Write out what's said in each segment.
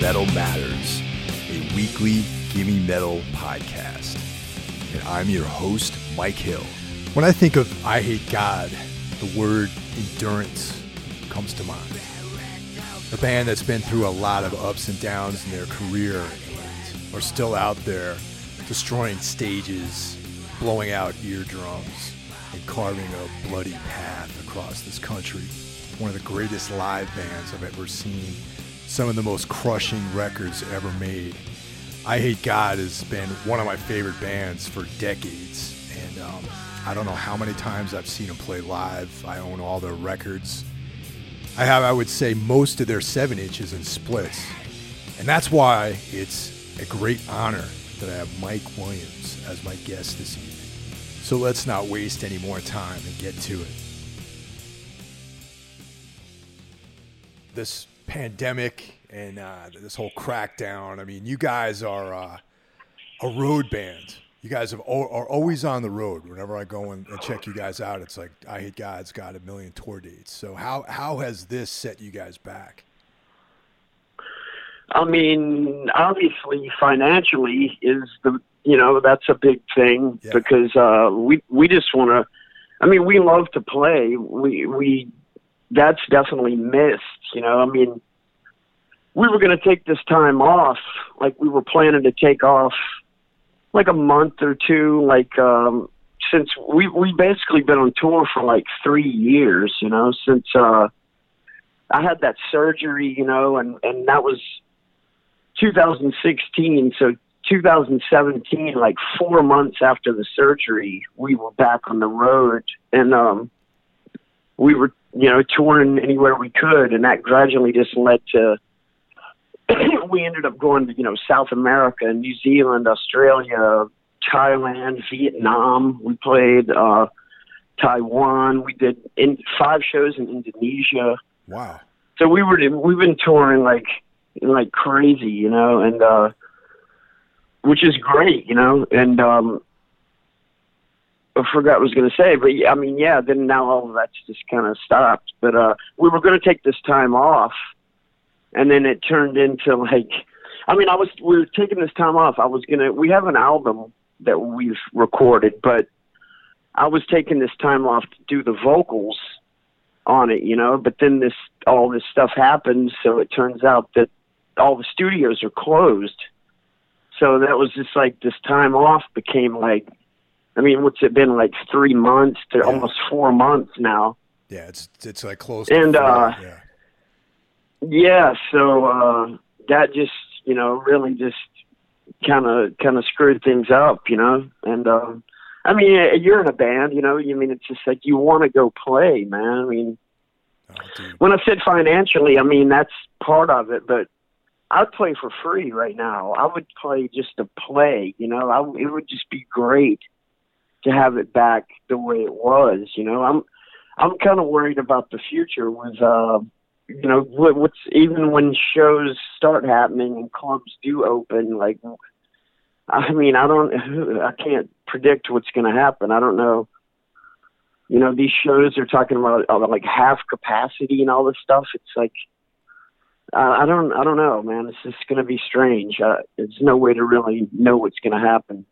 Metal Matters, a weekly Gimme Metal podcast. And I'm your host, Mike Hill. When I think of Eyehategod, the word endurance comes to mind. A band that's been through a lot of ups and downs in their career and are still out there destroying stages, blowing out eardrums, and carving a bloody path across this country. One of the greatest live bands I've ever seen. Some of the most crushing records ever made. Eyehategod has been one of my favorite bands for decades. And um, I don't know how many times I've seen them play live. I own all their records. I have, I would say, most of their seven inches and splits. And that's why it's a great honor that I have Mike Williams as my guest this evening. So let's not waste any more time and get to it. This pandemic and uh, this whole crackdown, I mean, you guys are uh, a road band. You guys have, are always on the road. Whenever I go and check you guys out, it's like Eyehategod's got a million tour dates. So how how has this set you guys back? I mean, obviously, financially is the you know that's a big thing yeah. because uh, we we just want to. I mean, we love to play. We we that's definitely missed. You know, I mean, we were going to take this time off, like we were planning to take off like a month or two, like um since we we basically been on tour for like three years, you know, since uh I had that surgery, you know, and and that was 2016. So 2017, like four months after the surgery, we were back on the road, and um, we were you know touring anywhere we could, and that gradually just led to. we ended up going to you know South America, New Zealand, Australia, Thailand, Vietnam. We played uh, Taiwan. We did in five shows in Indonesia. Wow. So we were we've been touring like like crazy, you know, and uh which is great, you know, and um I forgot what I was going to say, but I mean, yeah, then now all of that's just kind of stopped. But uh we were going to take this time off, and then it turned into like, I mean, I was we were taking this time off. I was gonna. We have an album that we've recorded, but I was taking this time off to do the vocals on it, you know. But then this all this stuff happens, so it turns out that all the studios are closed. So that was just like this time off became like, I mean, what's it been like three months to yeah. almost four months now? Yeah, it's it's like close. And uh, yeah, yeah. So uh, that just you know really just kind of kind of screwed things up, you know. And um, I mean, you're in a band, you know. You mean it's just like you want to go play, man. I mean, oh, when I said financially, I mean that's part of it, but I'd play for free right now. I would play just to play, you know. I, it would just be great to have it back the way it was, you know. I'm I'm kind of worried about the future with uh you know what, what's even when shows start happening and clubs do open like I mean, I don't I can't predict what's going to happen. I don't know you know, these shows are talking about like half capacity and all this stuff. It's like I don't I don't know, man. It's just going to be strange. Uh, there's no way to really know what's going to happen.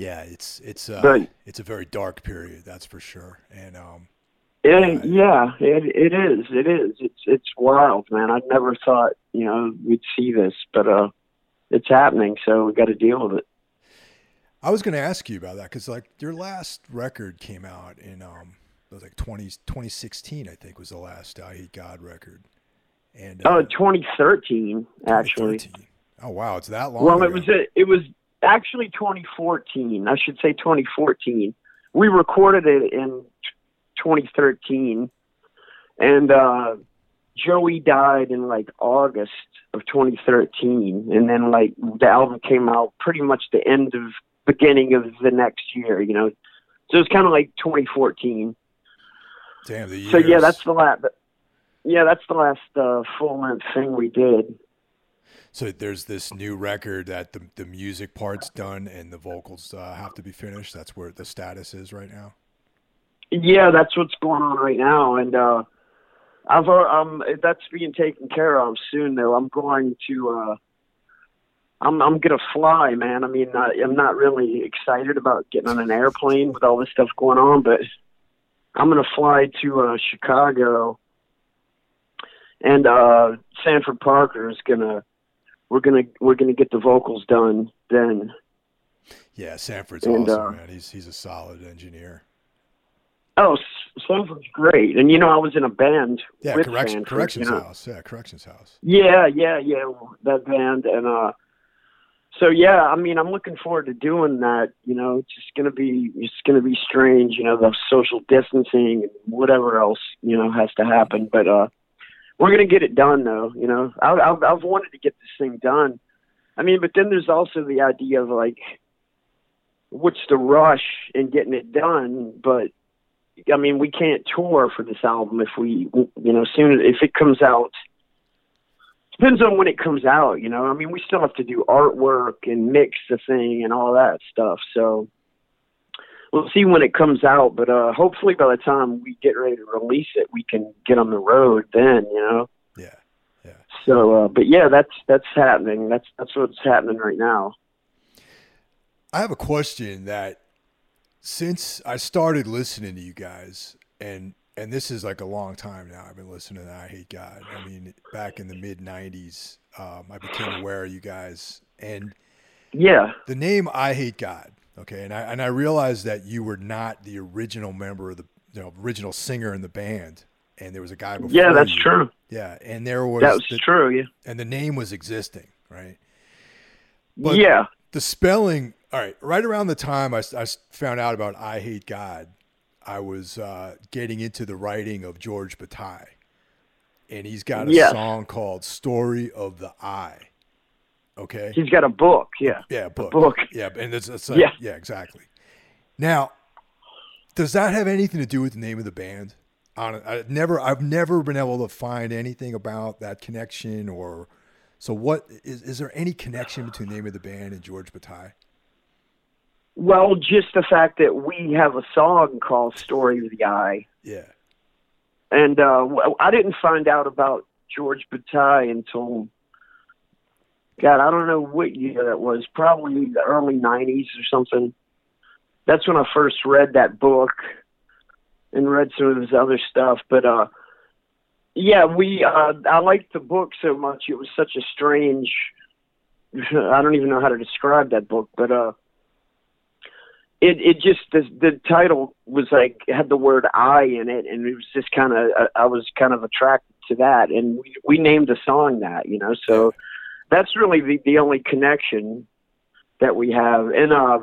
Yeah, it's it's uh, but, it's a very dark period, that's for sure. And um, it, yeah, it it is. It is. It's it's wild, man. I never thought you know we'd see this, but uh, it's happening. So we got to deal with it. I was going to ask you about that because like your last record came out in um, it was like 20, 2016, I think was the last Eyehategod record. And oh, uh, oh, 2013 actually. 2013. Oh wow, it's that long. Well, ago. it was a, it was actually 2014. I should say 2014. We recorded it in 2013, and uh, Joey died in like August of 2013, and then like the album came out pretty much the end of beginning of the next year. You know, so it's kind of like 2014. Damn, the years. So yeah, that's the last. Yeah, that's the last uh, full length thing we did. So there's this new record that the the music part's done and the vocals uh, have to be finished. That's where the status is right now. Yeah, that's what's going on right now, and uh, I've uh, um that's being taken care of soon though. I'm going to uh I'm I'm gonna fly, man. I mean, I, I'm not really excited about getting on an airplane with all this stuff going on, but I'm gonna fly to uh, Chicago, and uh, Sanford Parker is gonna we're gonna we're gonna get the vocals done then. Yeah, Sanford's and, awesome, uh, man. He's he's a solid engineer. Oh, Sanford's great, and you know I was in a band. Yeah, with correction, Sanford, corrections you know? house. Yeah, corrections house. Yeah, yeah, yeah. That band, and uh, so yeah, I mean, I'm looking forward to doing that. You know, it's just gonna be it's gonna be strange. You know, the social distancing and whatever else you know has to happen, but uh, we're gonna get it done though. You know, I, I've I've wanted to get this thing done. I mean, but then there's also the idea of like, what's the rush in getting it done? But I mean, we can't tour for this album if we, you know, soon if it comes out depends on when it comes out, you know. I mean, we still have to do artwork and mix the thing and all that stuff. So we'll see when it comes out, but uh hopefully by the time we get ready to release it, we can get on the road then, you know. Yeah. Yeah. So uh but yeah, that's that's happening. That's that's what's happening right now. I have a question that since I started listening to you guys and and this is like a long time now. I've been listening to Eyehategod. I mean, back in the mid '90s, um, I became aware of you guys, and yeah, the name Eyehategod. Okay, and I and I realized that you were not the original member of the you know, original singer in the band, and there was a guy before. Yeah, that's you. true. Yeah, and there was that was the, true. Yeah, and the name was existing, right? But yeah, the spelling. All right, right around the time I, I found out about Eyehategod, I was uh, getting into the writing of George Bataille, and he's got a song called "Story of the Eye." Okay, he's got a book. Yeah, yeah, book, book. Yeah, and it's, it's like, yeah, yeah, exactly. Now, does that have anything to do with the name of the band? On I never, I've never been able to find anything about that connection or. So, what is is there any connection between the name of the band and George Bataille? Well, just the fact that we have a song called "Story of the Eye." Yeah. And uh, I didn't find out about George Bataille until God, I don't know what year that was. Probably the early '90s or something. That's when I first read that book and read some of his other stuff. But uh, yeah, we uh, I liked the book so much. It was such a strange. I don't even know how to describe that book, but uh, it it just the the title was like had the word I in it, and it was just kind of I was kind of attracted to that, and we we named a song that, you know. So that's really the the only connection that we have, and uh,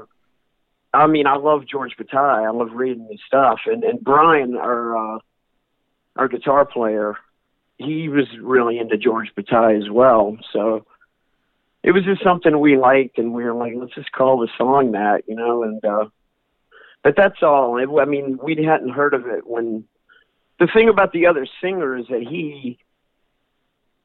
I mean I love George Bataille, I love reading his stuff, and and Brian, our uh, our guitar player, he was really into George Bataille as well, so it was just something we liked, and we were like, let's just call the song that, you know. And uh, but that's all. I mean, we hadn't heard of it when. The thing about the other singer is that he,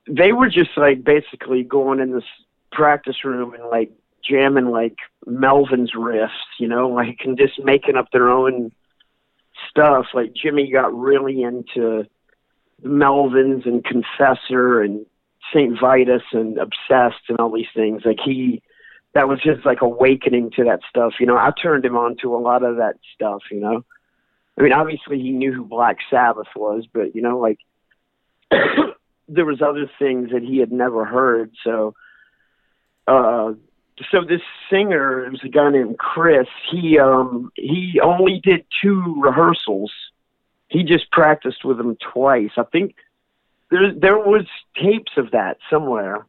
they were just like basically going in this practice room and like jamming like Melvins riffs, you know, like and just making up their own stuff. Like Jimmy got really into Melvins and Confessor and Saint Vitus and Obsessed and all these things. Like he, that was just like awakening to that stuff. You know, I turned him on to a lot of that stuff. You know, I mean, obviously he knew who Black Sabbath was, but you know, like there was other things that he had never heard. So, uh, so this singer, it was a guy named Chris. He um he only did two rehearsals. He just practiced with them twice. I think there there was tapes of that somewhere,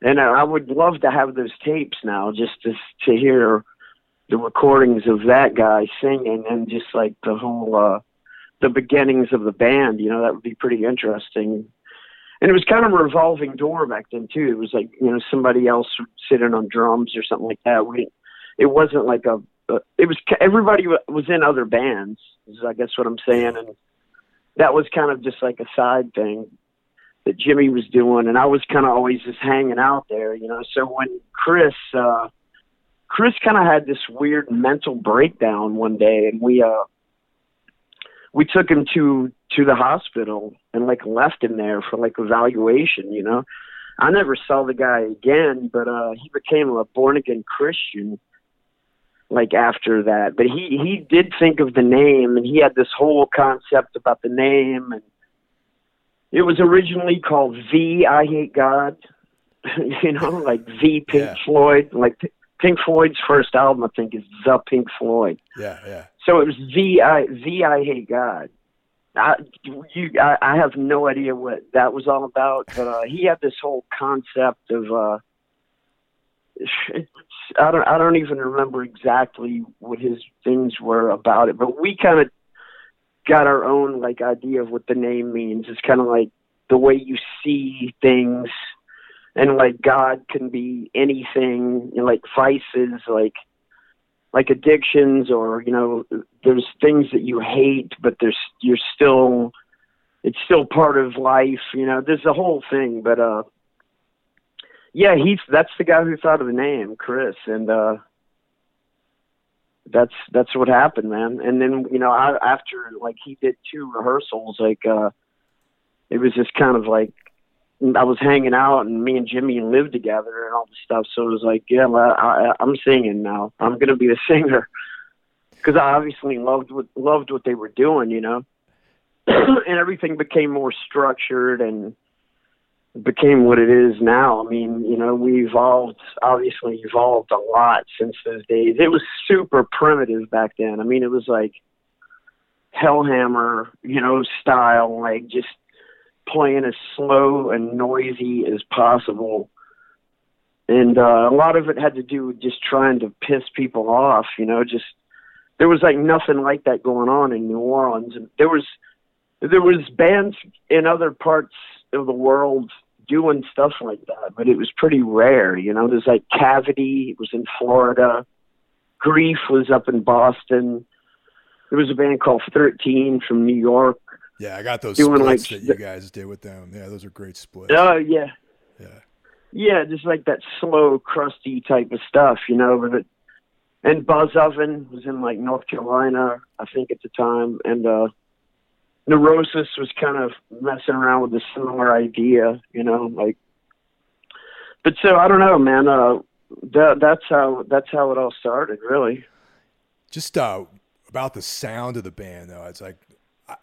and I would love to have those tapes now, just to to hear the recordings of that guy singing and just like the whole uh, the beginnings of the band. You know, that would be pretty interesting. And it was kind of a revolving door back then too. It was like you know somebody else sitting on drums or something like that. We, it wasn't like a. It was everybody was in other bands. Is I guess what I'm saying, and that was kind of just like a side thing that Jimmy was doing, and I was kind of always just hanging out there, you know. So when Chris, uh, Chris kind of had this weird mental breakdown one day, and we, uh, we took him to to the hospital and like left him there for like evaluation. You know, I never saw the guy again, but uh, he became a born again Christian like after that. But he he did think of the name, and he had this whole concept about the name, and it was originally called V I Hate God. you know, like V Pink yeah. Floyd, like Pink Floyd's first album, I think, is The Pink Floyd. Yeah, yeah. So it was V I V I Hate God. I, you, I, I have no idea what that was all about, but uh, he had this whole concept of. Uh, I don't I don't even remember exactly what his things were about it, but we kind of got our own like idea of what the name means. It's kind of like the way you see things, and like God can be anything, you know, like vices, like like addictions, or you know, there's things that you hate, but there's you're still it's still part of life. You know, there's a whole thing, but uh yeah, he's that's the guy who thought of the name, Chris, and uh that's that's what happened, man. And then you know, I, after like he did two rehearsals, like uh it was just kind of like I was hanging out, and me and Jimmy lived together and all this stuff. So it was like, yeah, well, I, I'm singing now. I'm gonna be the singer because I obviously loved what loved what they were doing, you know, and everything became more structured and became what it is now. I mean, you know, we evolved, obviously evolved a lot since those days. It was super primitive back then. I mean, it was like Hellhammer, you know, style, like just playing as slow and noisy as possible. And uh, a lot of it had to do with just trying to piss people off, you know, just there was like nothing like that going on in New Orleans. And there was there was bands in other parts of the world doing stuff like that, but it was pretty rare. You know, there's like Cavity it was in Florida, Grief was up in Boston. There was a band called Thirteen from New York. Yeah, I got those doing splits like, that you guys did with them. Yeah, those are great splits. Oh yeah, yeah, yeah, just like that slow, crusty type of stuff, you know. But it, and Buzzov-en was in like North Carolina, I think, at the time, and uh neurosis was kind of messing around with a similar idea, you know, like. But so I don't know, man. Uh, that that's how that's how it all started, really. Just uh, about the sound of the band, though. It's like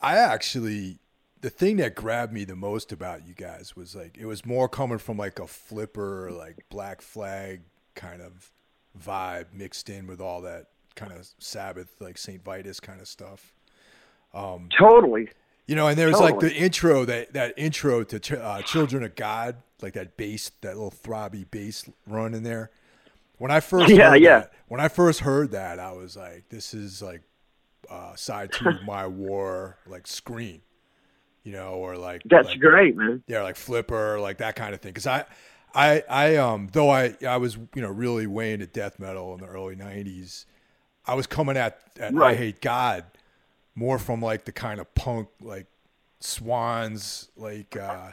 I actually the thing that grabbed me the most about you guys was like it was more coming from like a flipper, like Black Flag kind of vibe mixed in with all that kind of Sabbath, like Saint Vitus kind of stuff. Um, totally. You know, and there's totally. like the intro that that intro to uh, Children of God, like that bass, that little throbby bass run in there. When I first yeah yeah that, when I first heard that, I was like, this is like uh, side two of my war, like Scream, you know, or like that's like, great, man. Yeah, like Flipper, like that kind of thing. Because I, I, I um, though I I was you know really way into death metal in the early '90s, I was coming at, at right. Eyehategod more from like the kind of punk like Swans like uh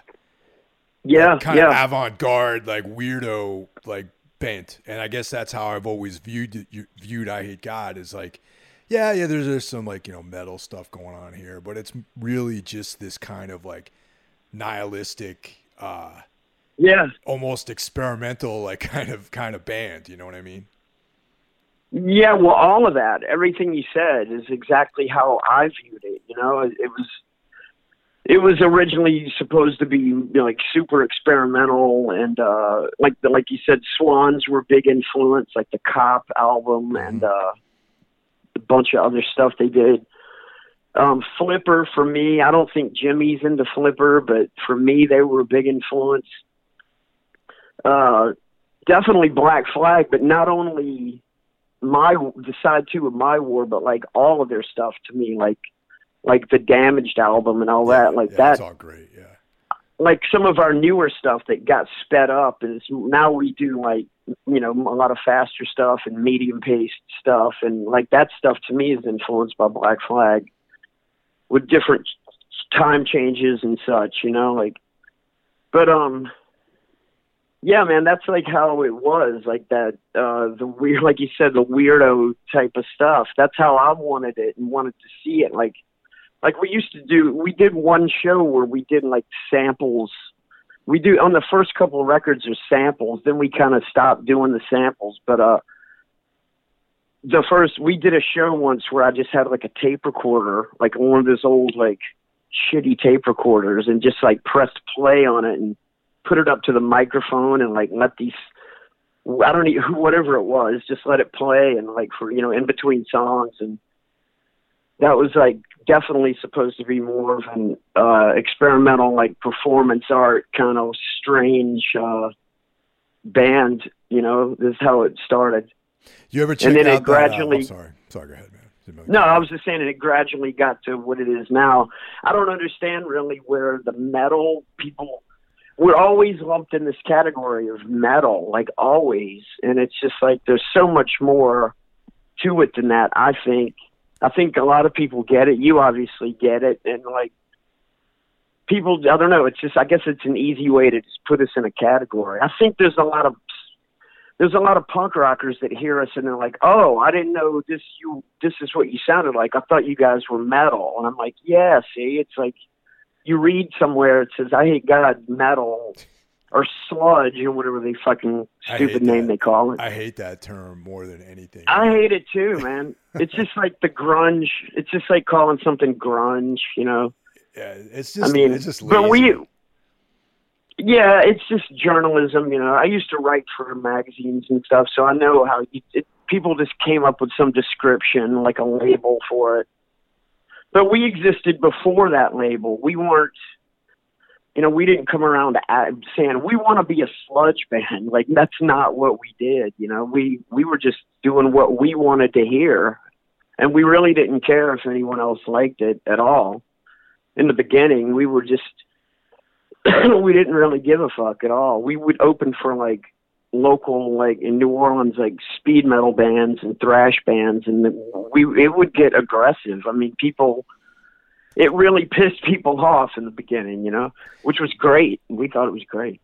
yeah like kind yeah. of avant-garde like weirdo like bent and I guess that's how I've always viewed viewed Eyehategod is like yeah yeah there's there's some like you know metal stuff going on here but it's really just this kind of like nihilistic uh yeah almost experimental like kind of kind of band you know what I mean yeah, well, all of that, everything you said, is exactly how I viewed it. You know, it, it was it was originally supposed to be you know, like super experimental and uh like the, like you said swans were big influence like the cop album mm-hmm. and uh a bunch of other stuff they did um flipper for me i don't think jimmy's into flipper but for me they were a big influence uh definitely black flag but not only my the side two of my war, but like all of their stuff to me, like like the Damaged album and all that, like yeah, that. All great, yeah. Like some of our newer stuff that got sped up is now we do like you know a lot of faster stuff and medium paced stuff, and like that stuff to me is influenced by Black Flag with different time changes and such, you know, like. But um, yeah, man, that's like how it was, like that, uh, the weird, like you said, the weirdo type of stuff. That's how I wanted it and wanted to see it. Like like we used to do. We did one show where we did like samples. We do on the first couple of records are samples. Then we kind of stopped doing the samples, but uh the first we did a show once where I just had like a tape recorder, like one of those old like shitty tape recorders, and just like pressed play on it and put it up to the microphone and like let these I don't know whatever it was, just let it play and like for you know in between songs and that was like definitely supposed to be more of an uh experimental like performance art kind of strange uh band you know this is how it started. You ever check and then out it gradually that, uh, oh, sorry. Sorry go ahead man. No i was just saying it gradually got to what it is now. I don't understand really where the metal people we're always lumped in this category of metal like always. And it's just like there's so much more to it than that i think I think a lot of people get it. You obviously get it, and like people, I don't know. It's just I guess it's an easy way to just put us in a category. I think there's a lot of there's a lot of punk rockers that hear us and they're like, "Oh, I didn't know this. You this is what you sounded like. I thought you guys were metal." And I'm like, "Yeah, see, it's like you read somewhere it says Eyehategod metal." Or sludge or whatever they fucking stupid name they call it. I hate that term more than anything. I hate it too, man. it's just like the grunge. It's just like calling something grunge, you know. Yeah, it's just. I mean, it's just but lazy. we. Yeah, it's just journalism, you know. I used to write for magazines and stuff, so I know how you, it, people just came up with some description, like a label for it. But we existed before that label. We weren't you know, we didn't come around saying we want to be a sludge band. Like that's not what we did. You know, we we were just doing what we wanted to hear, and we really didn't care if anyone else liked it at all. In the beginning, we were just we didn't really give a fuck at all. We would open for like local like in New Orleans like speed metal bands and thrash bands and we it would get aggressive. I mean people it really pissed people off in the beginning, you know, which was great. We thought it was great.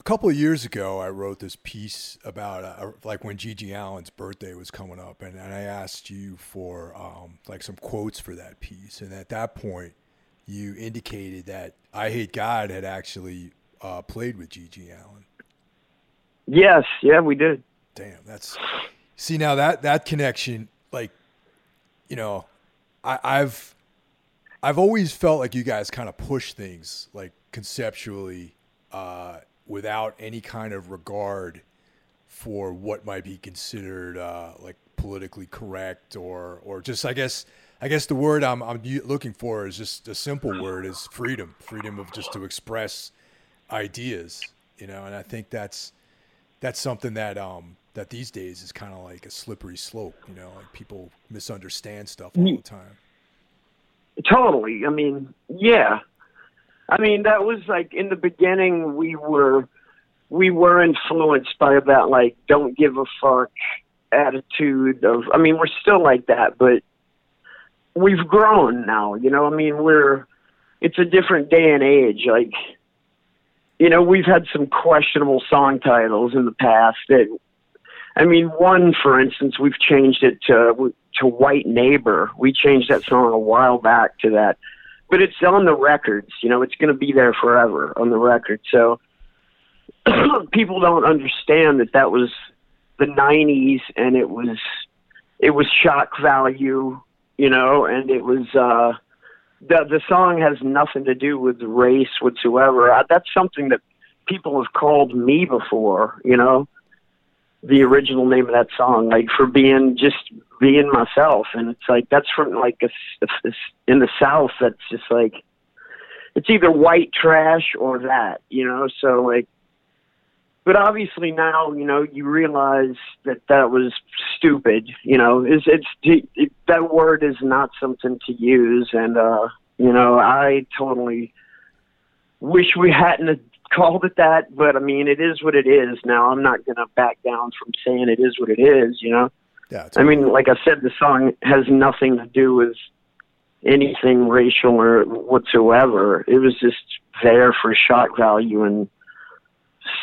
A couple of years ago, I wrote this piece about uh, like when GG Allen's birthday was coming up, and, and I asked you for um, like some quotes for that piece. And at that point, you indicated that Eyehategod had actually uh, played with GG Allen. Yes, yeah, we did. Damn, that's see now that that connection, like, you know, I, I've I've always felt like you guys kind of push things like conceptually uh, without any kind of regard for what might be considered uh, like politically correct or or just I guess I guess the word I'm I'm looking for is just a simple word is freedom freedom of just to express ideas you know and I think that's that's something that um that these days is kind of like a slippery slope you know like people misunderstand stuff all the time Totally. I mean, yeah. I mean, that was like in the beginning we were we were influenced by that like don't give a fuck attitude of I mean, we're still like that, but we've grown now, you know? I mean, we're it's a different day and age like you know, we've had some questionable song titles in the past that I mean, one for instance, we've changed it to to White Neighbor. We changed that song a while back to that, but it's on the records. You know, it's going to be there forever on the record. So people don't understand that that was the '90s, and it was it was shock value. You know, and it was. uh the the song has nothing to do with race whatsoever. I, that's something that people have called me before, you know, the original name of that song, like for being just being myself. And it's like, that's from like a, a, in the South, that's just like, it's either white trash or that, you know? So like, but obviously now, you know, you realize that that was stupid, you know, it's, it's, it, that word is not something to use. And, uh, you know, I totally wish we hadn't called it that, but I mean, it is what it is. Now, I'm not going to back down from saying it is what it is, you know? Yeah. I mean, like I said, the song has nothing to do with anything racial or whatsoever. It was just there for shock value and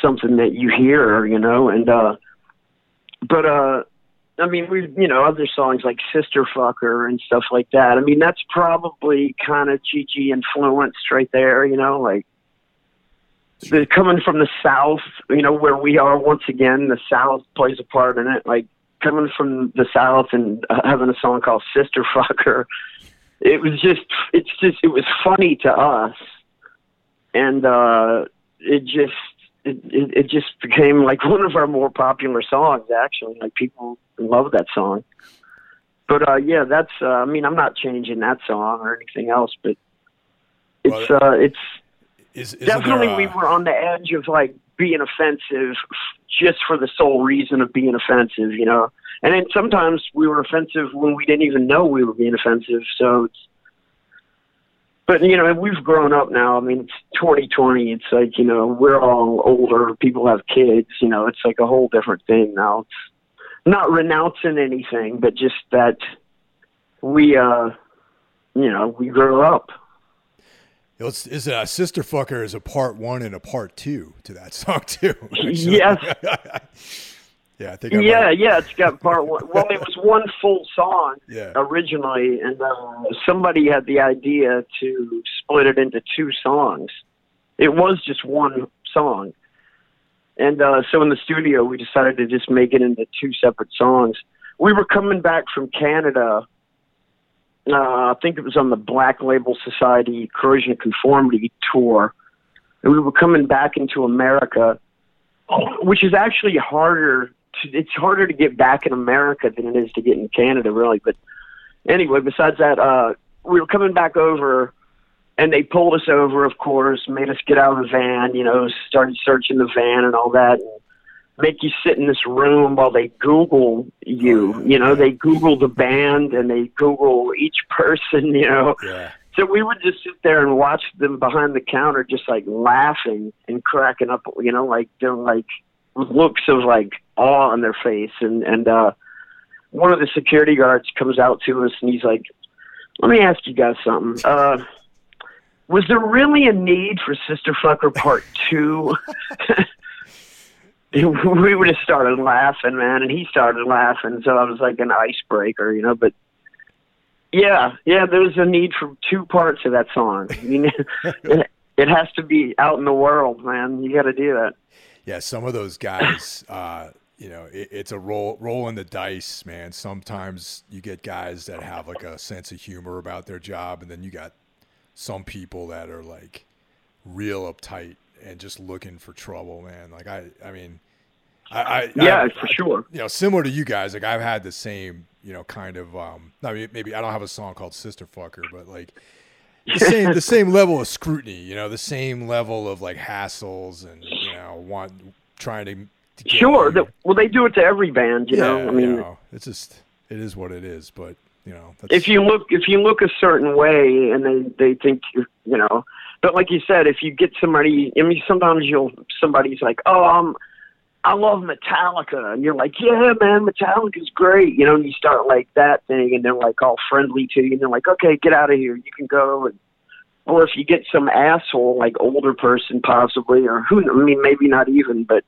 something that you hear, you know, and, uh, but, uh, I mean, we you know other songs like Sister Fucker and stuff like that. I mean, that's probably kind of GG influenced right there. You know, like the, coming from the South, you know, where we are once again, the South plays a part in it. Like coming from the South and uh, having a song called Sister Fucker, it was just, it's just, it was funny to us, and uh, it just. It, it, it just became like one of our more popular songs actually like people love that song but uh yeah that's uh, i mean i'm not changing that song or anything else but it's uh it's Is, definitely uh, we were on the edge of like being offensive just for the sole reason of being offensive you know? And then sometimes we were offensive when we didn't even know we were being offensive so it's but you know we've grown up now. I mean it's 2020 it's like you know we're all older. People have kids you know? It's like a whole different thing now. It's not renouncing anything but just that we uh you know we grow up It's, is a sister fucker is a part one and a part two to that song too. actually. Yes. yeah, I think. I Yeah, might- yeah, it's got part one. Well, it was one full song Yeah. originally, and uh, somebody had the idea to split it into two songs. It was just one song, and uh, so in the studio we decided to just make it into two separate songs. We were coming back from Canada. Uh, I think it was on the Black Label Society Corrosion Conformity tour, and we were coming back into America which is actually harder to, it's harder to get back in America than it is to get in Canada really. But anyway besides that uh we were coming back over and they pulled us over of course made us get out of the van you know started searching the van and all that. And make you sit in this room while they google you you know they google the band and they google each person you know Yeah. so we would just sit there and watch them behind the counter, just like laughing and cracking up, you know, like doing like looks of like awe on their face. And and uh, one of the security guards comes out to us and he's like, "Let me ask you guys something. Uh, was there really a need for Sister Fucker Part Two? we would have started laughing, man, and he started laughing. So I was like an icebreaker, you know, but. Yeah, yeah. There's a need for two parts of that song. It, it has to be out in the world, man. You got to do that. Yeah, some of those guys, uh, you know, it, it's a roll rolling the dice, man. Sometimes you get guys that have like a sense of humor about their job, and then you got some people that are like real uptight and just looking for trouble, man. Like I, I mean, I, I Yeah, I, for sure. you know, similar to you guys, like I've had the same, you know, kind of. um I mean, maybe I don't have a song called Sister Fucker, but like the same, the same level of scrutiny. You know, the same level of like hassles and you know, want trying to. to get Sure. The, well, they do it to every band, you know. I mean, you know, it's just it is what it is. But you know, that's, if you look if you look a certain way and they they think you you know but like you said if you get somebody i mean sometimes you'll somebody's like oh i'm i love metallica. And you're like yeah man metallica's great. You know and you start like that thing and they're like all friendly to you and they're like okay get out of here. You can go and or if you get some asshole like older person possibly or who i mean maybe not even but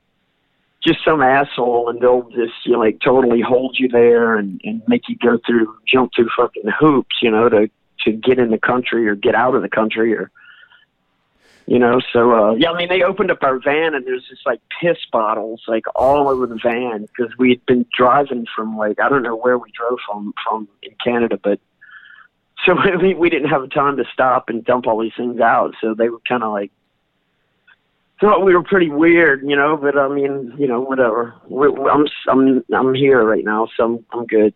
just some asshole and they'll just you know, like totally hold you there and, and make you go through jump through fucking hoops, you know, to to get in the country or get out of the country or you know, so uh yeah, I mean they opened up our van and there's just like piss bottles like all over the van because we had been driving from like I don't know where we drove from from in Canada, but so we we didn't have time to stop and dump all these things out, so they were kind of like thought we were pretty weird, you know. But I mean, you know, whatever. we I'm I'm I'm here right now, so I'm I'm good.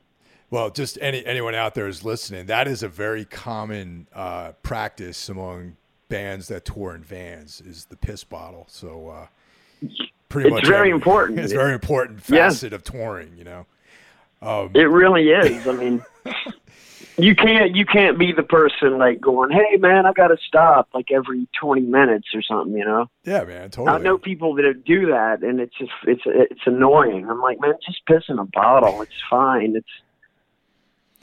well, just any anyone out there is listening. That is a very common uh, practice among bands that tour in vans. Is the piss bottle. So uh, pretty It's much very every- important. It's a very important Yeah. facet of touring. You know. Um, It really is. I mean, you can't you can't be the person like going, "Hey, man, I got to stop," like every 20 minutes or something, you know. yeah, man. Totally. I know people that do that, and it's just it's it's annoying. I'm like, man, just piss in a bottle. It's fine. It's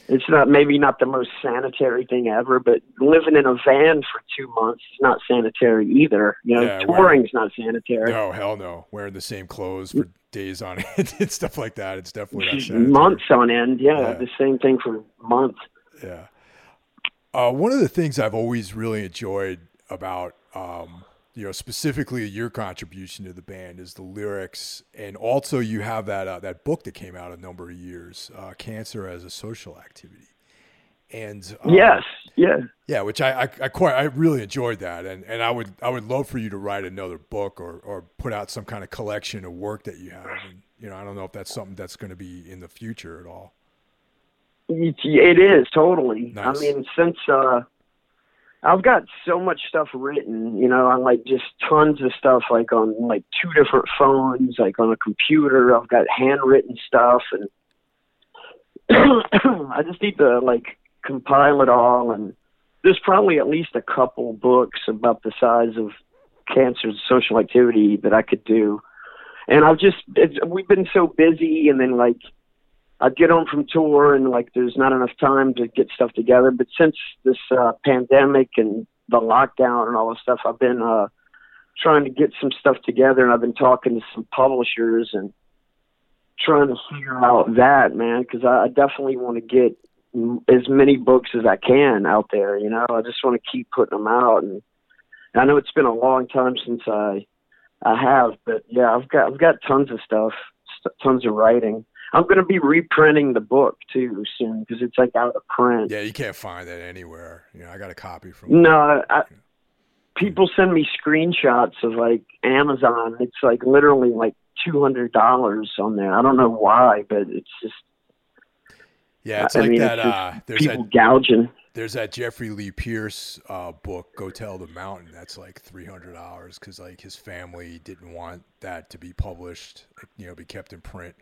it's not maybe not the most sanitary thing ever, but living in a van for two months is not sanitary either. You know, Yeah, touring's not sanitary. No, hell no. Wearing the same clothes for days on end and stuff like that. It's definitely not months on end. Yeah, yeah, the same thing for months. Yeah. Uh, one of the things I've always really enjoyed about um, you know specifically your contribution to the band is the lyrics, and also you have that uh, that book that came out a number of years, uh, "Cancer as a Social Activity." And um, yes, yeah, yeah, which I, I, I quite I really enjoyed that, and and I would I would love for you to write another book or or put out some kind of collection of work that you have, and you know I don't know if that's something that's going to be in the future at all. It is totally. Nice. I mean, since uh, I've got so much stuff written, you know, on like just tons of stuff, like on like two different phones, like on a computer. I've got handwritten stuff, and I just need to like compile it all. And there's probably at least a couple books about the size of cancer's social activity that I could do. And I've just, it's, we've been so busy, and then like I'd get home from tour and like there's not enough time to get stuff together. But since this uh, pandemic and the lockdown and all this stuff, I've been uh, trying to get some stuff together, and I've been talking to some publishers and trying to figure out that man because I, I definitely want to get as many books as I can out there. You know, I just want to keep putting them out, and I know it's been a long time since I I have, but yeah, I've got I've got tons of stuff, tons of writing. I'm going to be reprinting the book too soon because it's like out of print. Yeah, you can't find that anywhere. You know, I got a copy from. No, I, people send me screenshots of like Amazon. It's like literally like two hundred dollars on there. I don't know why, but it's just. Yeah, it's I like mean, that. It's uh, there's people that, gouging. There's that Jeffrey Lee Pierce uh, book, "Go Tell the Mountain." That's like three hundred dollars because like his family didn't want that to be published, you know, be kept in print.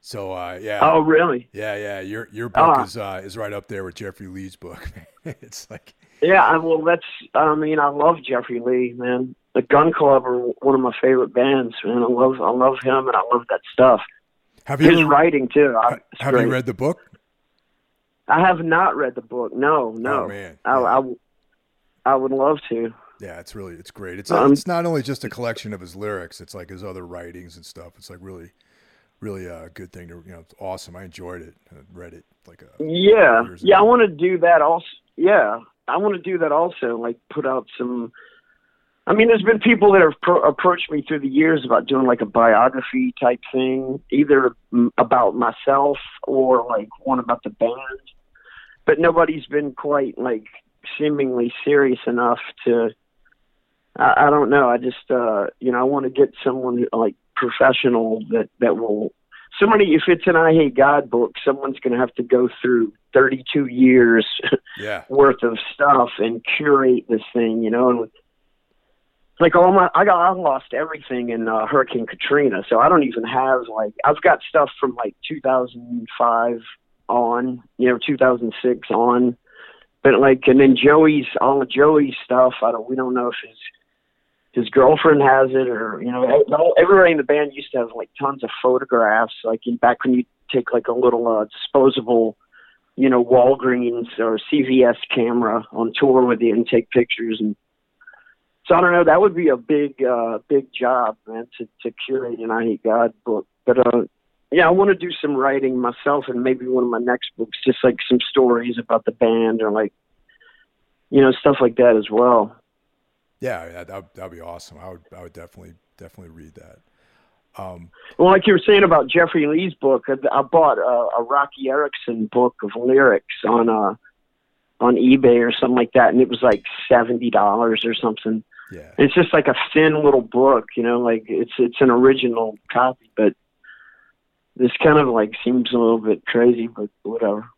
So uh, yeah. Oh really? Yeah, yeah. Your your book uh, is uh, is right up there with Jeffrey Lee's book. it's like. Yeah, well, that's. I mean, I love Jeffrey Lee, man. The Gun Club are one of my favorite bands, man. I love, I love him, and I love that stuff. Have you his ever, writing too? have great. you read the book? I have not read the book. No, no. Oh man, I, I, I would love to. Yeah, it's really it's great. It's um, it's not only just a collection of his lyrics; it's like his other writings and stuff. It's like really really a good thing to you know it's awesome. I enjoyed it. I read it like a yeah. yeah i want to do that also yeah. I want to do that also like put out some i mean there's been people that have pro- approached me through the years about doing like a biography type thing either about myself or like one about the band. But nobody's been quite like seemingly serious enough to I, I don't know. I just uh you know i want to get someone like professional that that will somebody if it's an Eyehategod book, someone's going to have to go through 32 years yeah. worth of stuff and curate this thing, you know. And like all my, I got I lost everything in uh, Hurricane Katrina, so I don't even have like I've got stuff from like 2005 on, you know, 2006 on, but like and then Joey's all of Joey's stuff. I don't we don't know if it's his girlfriend has it, or you know, everybody in the band used to have like tons of photographs. Like in, back when you take like a little uh, disposable, you know, Walgreens or CVS camera on tour with you and take pictures. And so I don't know. That would be a big, uh, big job, man, to to curate an Eyehategod book. But uh, yeah, I want to do some writing myself, and maybe one of my next books, just like some stories about the band or like, you know, stuff like that as well. Yeah, that that'd be awesome. I would I would definitely definitely read that. Um, well, like you were saying about Jeffrey Lee's book, I, I bought a, a Roky Erickson book of lyrics on uh on eBay or something like that, and it was like seventy dollars or something. Yeah, it's just like a thin little book, you know, like it's it's an original copy, but this kind of like seems a little bit crazy, but whatever.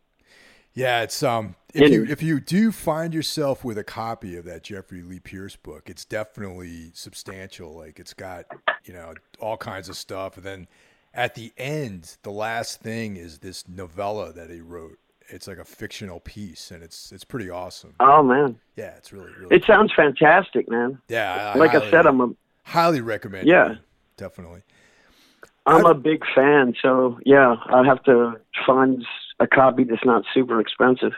Yeah, it's um if you if you do find yourself with a copy of that Jeffrey Lee Pierce book, it's definitely substantial. Like it's got, you know, all kinds of stuff. And then at the end, the last thing is this novella that he wrote. It's like a fictional piece and it's it's pretty awesome. Oh man. Yeah, it's really really It cool. sounds fantastic, man. Yeah, I like highly, I said I'm a highly recommend Yeah. It, definitely. I'm a big fan, so yeah, I have to find a copy that's not super expensive.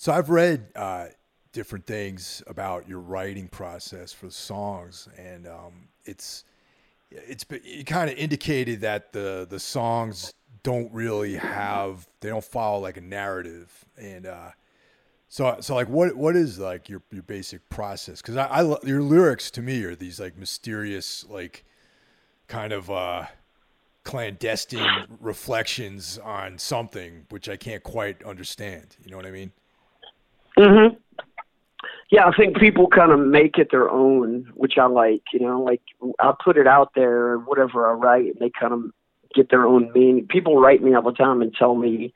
So I've read uh, different things about your writing process for the songs, and um, it's it's you kind of indicated that the the songs don't really have they don't follow like a narrative and uh so so like what what is like your your basic process? Because I, I your lyrics to me are these like mysterious like kind of uh clandestine reflections on something which I can't quite understand you know what I mean mhm yeah, I think people kind of make it their own, which I like. You know, like I put it out there, whatever I write, and they kind of get their own meaning. People write me all the time and tell me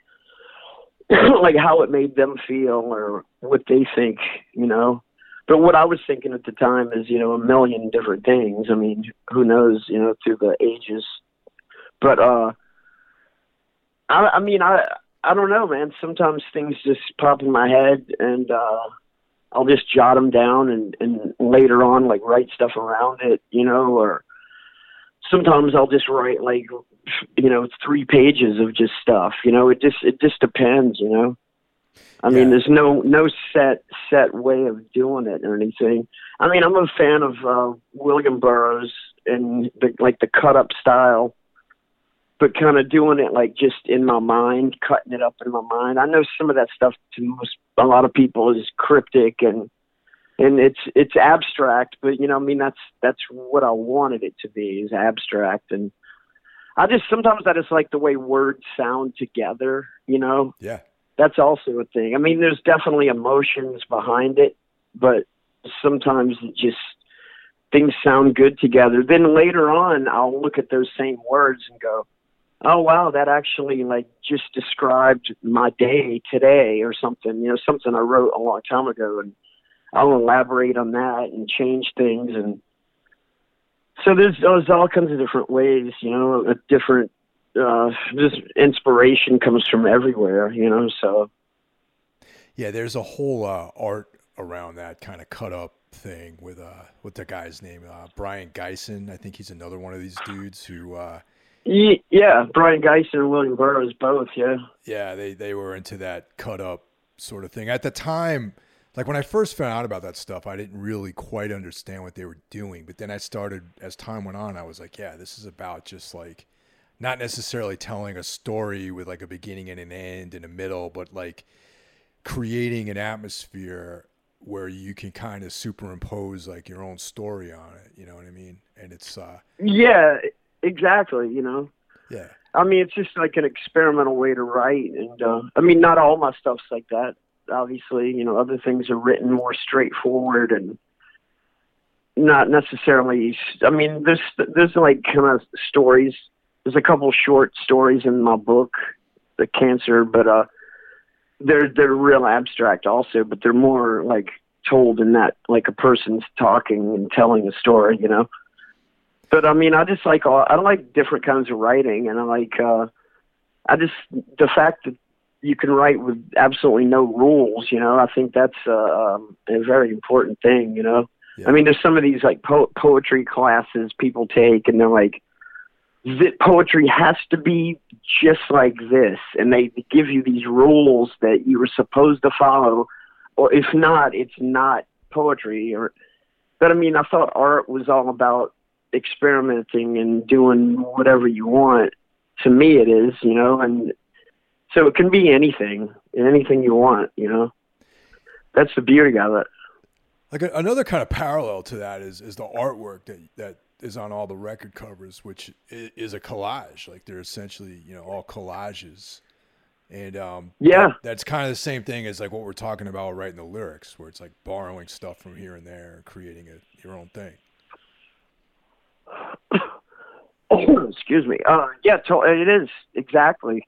like how it made them feel or what they think. You know, but what I was thinking at the time is, you know, a million different things. I mean, who knows? You know, through the ages. But uh, I, I mean, I I don't know, man. Sometimes things just pop in my head and. uh I'll just jot them down and, and later on like write stuff around it, you know, or sometimes I'll just write like, you know, three pages of just stuff, you know, it just, it just depends, you know. I yeah. mean, there's no, no set, set way of doing it or anything. I mean, I'm a fan of, uh, William Burroughs and the, like the cut up style but kind of doing it like just in my mind, cutting it up in my mind. I know some of that stuff to most a lot of people is cryptic and and it's it's abstract, but you know, I mean that's that's what I wanted it to be is abstract and I just sometimes I just like the way words sound together, you know. Yeah. That's also a thing. I mean, there's definitely emotions behind it, but sometimes it just things sound good together. Then later on, I'll look at those same words and go, oh wow that actually like just described my day today or something you know something i wrote a long time ago and i'll elaborate on that and change things and so there's there's all kinds of different ways you know a different uh just inspiration comes from everywhere you know so. Yeah there's a whole uh art around that kind of cut up thing with uh with the guy's name? Uh brion gysin i think he's another one of these dudes who uh yeah, Brion Gysin and William Burroughs both. Yeah. Yeah, they they were into that cut up sort of thing at the time. Like when I first found out about that stuff, I didn't really quite understand what they were doing. But then I started, as time went on, I was like, yeah, this is about just like not necessarily telling a story with like a beginning and an end and a middle, but like creating an atmosphere where you can kind of superimpose like your own story on it. You know what I mean? And it's uh yeah, exactly. You know. Yeah. I mean, it's just like an experimental way to write, and uh, I mean, not all my stuff's like that. Obviously, you know, other things are written more straightforward and not necessarily. I mean, there's there's like kind of stories. There's a couple short stories in my book, The Cancer, but uh, they're they're real abstract also, but they're more like told in that like a person's talking and telling a story, you know but I mean, I just like all, I like different kinds of writing, and I like uh, I just the fact that you can write with absolutely no rules. You know, I think that's uh, um, a very important thing. You know, yeah. I mean, there's some of these like po- poetry classes people take, and they're like, that poetry has to be just like this, and they give you these rules that you were supposed to follow, or if not, it's not poetry. Or, but I mean, I thought art was all about experimenting and doing whatever you want. To me, it is, you know, and so it can be anything, anything you want, you know. That's the beauty of it. Like another kind of parallel to that is is the artwork that that is on all the record covers, which is a collage. Like they're essentially, you know, all collages. And um, yeah, that, that's kind of the same thing as like what we're talking about writing the lyrics, where it's like borrowing stuff from here and there, creating a, your own thing. excuse me. Uh, yeah, to, it is exactly.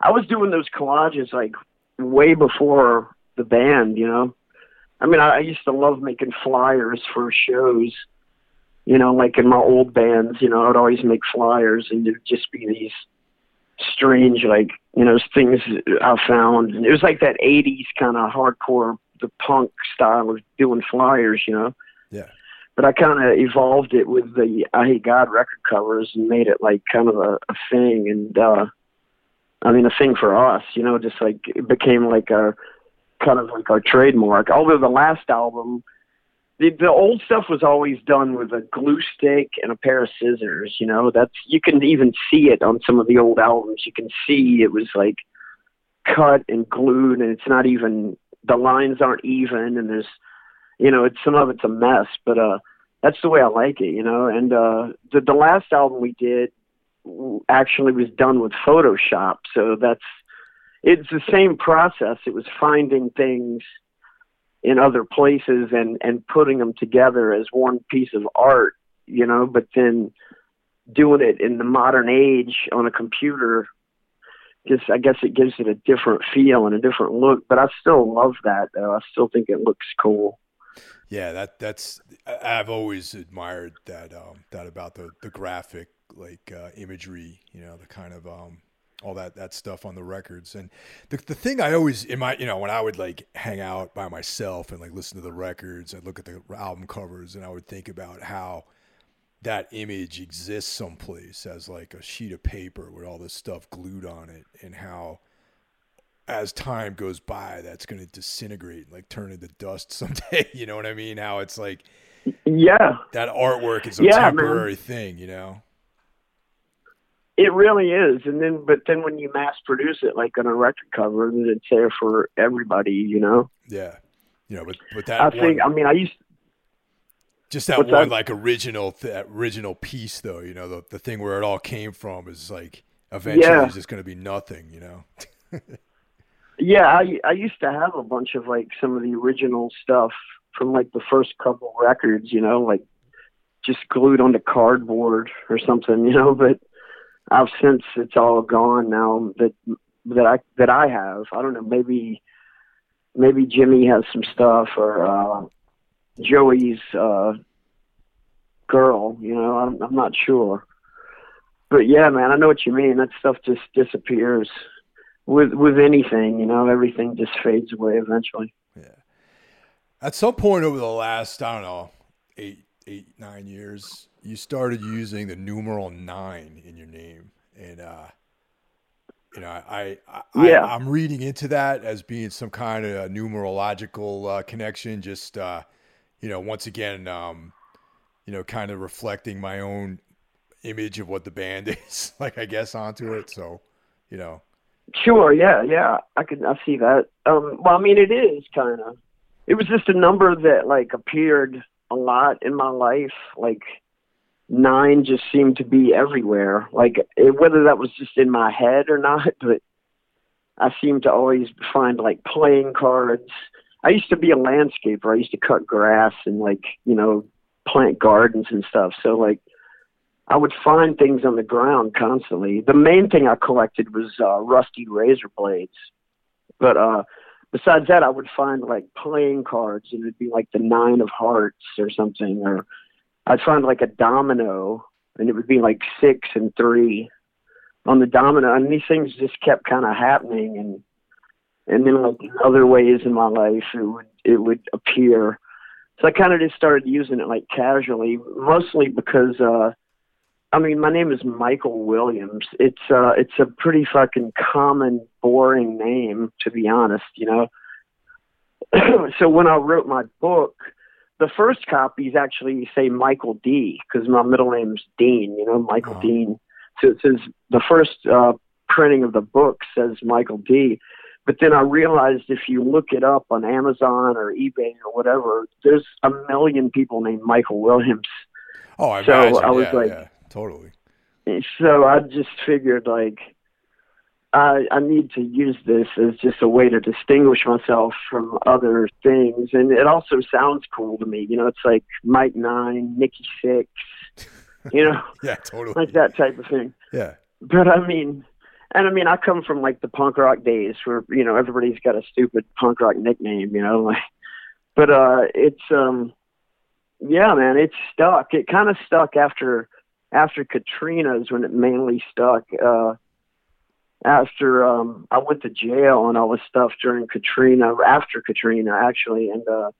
I was doing those collages like way before the band. You know, I mean, I, I used to love making flyers for shows. You know, like in my old bands, you know, I'd always make flyers, and there'd just be these strange, like you know, things I found. And it was like that '80s kind of hardcore, the punk style of doing flyers. You know. Yeah but I kind of evolved it with the Eyehategod record covers and made it like kind of a, a thing. And uh, I mean, a thing for us, you know, just like it became like our kind of like our trademark. Although the last album, the the old stuff was always done with a glue stick and a pair of scissors. You know, that's you can even see it on some of the old albums. You can see it was like cut and glued, and it's not even the lines aren't even, and there's you know, it's some of it's a mess, but uh, that's the way I like it. You know, and uh, the the last album we did actually was done with Photoshop, so that's it's the same process. It was finding things in other places and and putting them together as one piece of art, you know, but then doing it in the modern age on a computer just I guess it gives it a different feel and a different look, but I still love that though. I still think it looks cool. Yeah, that that's I've always admired that um, that about the the graphic like uh, imagery, you know, the kind of um, all that that stuff on the records. And the the thing I always in my you know when I would like hang out by myself and like listen to the records, I'd look at the album covers and I would think about how that image exists someplace as like a sheet of paper with all this stuff glued on it and how as time goes by that's going to disintegrate like turn into dust someday you know what i mean how it's like yeah that artwork is a yeah, temporary man. thing you know it really is, and then but then when you mass produce it like on a record cover, then it's there for everybody, you know. Yeah, you know, but but that I one, think I mean I used just that one that? like original that original piece though, you know, the the thing where it all came from is like eventually yeah. it's just going to be nothing, you know. yeah, I I used to have a bunch of like some of the original stuff from like the first couple records, you know, like just glued onto cardboard or something, you know, but I've since it's all gone now that that I that I have. I don't know. Maybe maybe Jimmy has some stuff or uh, Joey's uh, girl. You know, I'm, I'm not sure. But yeah, man, I know what you mean. That stuff just disappears with with anything. You know, everything just fades away eventually. Yeah. At some point over the last, I don't know, eight eight nine years, you started using the numeral nine in your name, and uh, you know, I, I, yeah. I am reading into that as being some kind of numerological uh, connection. Just uh, you know, once again, um, you know, kind of reflecting my own image of what the band is, like I guess onto it. So, you know. Sure. Yeah. Yeah. I can. I see that. Um, well, I mean, it is kind of. It was just a number that like appeared a lot in my life, like nine just seemed to be everywhere. Like it, whether that was just in my head or not, but I seemed to always find like playing cards. I used to be a landscaper. I used to cut grass and like you know plant gardens and stuff. So like I would find things on the ground constantly. The main thing I collected was uh, rusty razor blades, but uh, besides that, I would find like playing cards and it'd be like the nine of hearts or something or I'd find like a domino, and it would be like six and three on the domino, and these things just kept kind of happening, and and then like in other ways in my life, it would it would appear. So I kind of just started using it like casually, mostly because uh, I mean my name is Michael Williams. It's uh, it's a pretty fucking common, boring name to be honest, you know. so when I wrote my book the first copies actually say Michael D because my middle name's Dean, you know, Michael oh. Dean. So it says the first uh, printing of the book says Michael D. But then I realized if you look it up on Amazon or eBay or whatever, there's a million people named Michael Williams. Oh, I so imagine. I was yeah, like, yeah, totally. So I just figured like I, I need to use this as just a way to distinguish myself from other things. And it also sounds cool to me. You know, it's like Mike Nine, Nikki Sixx, you know, yeah, totally. Like that type of thing. Yeah. But I mean, and I mean, I come from like the punk rock days where, you know, everybody's got a stupid punk rock nickname, you know, like, but, uh, it's, um, yeah, man, it's stuck. It kind of stuck after, after Katrina's when it mainly stuck. Uh, after um I went to jail and all this stuff during Katrina, after Katrina actually, and uh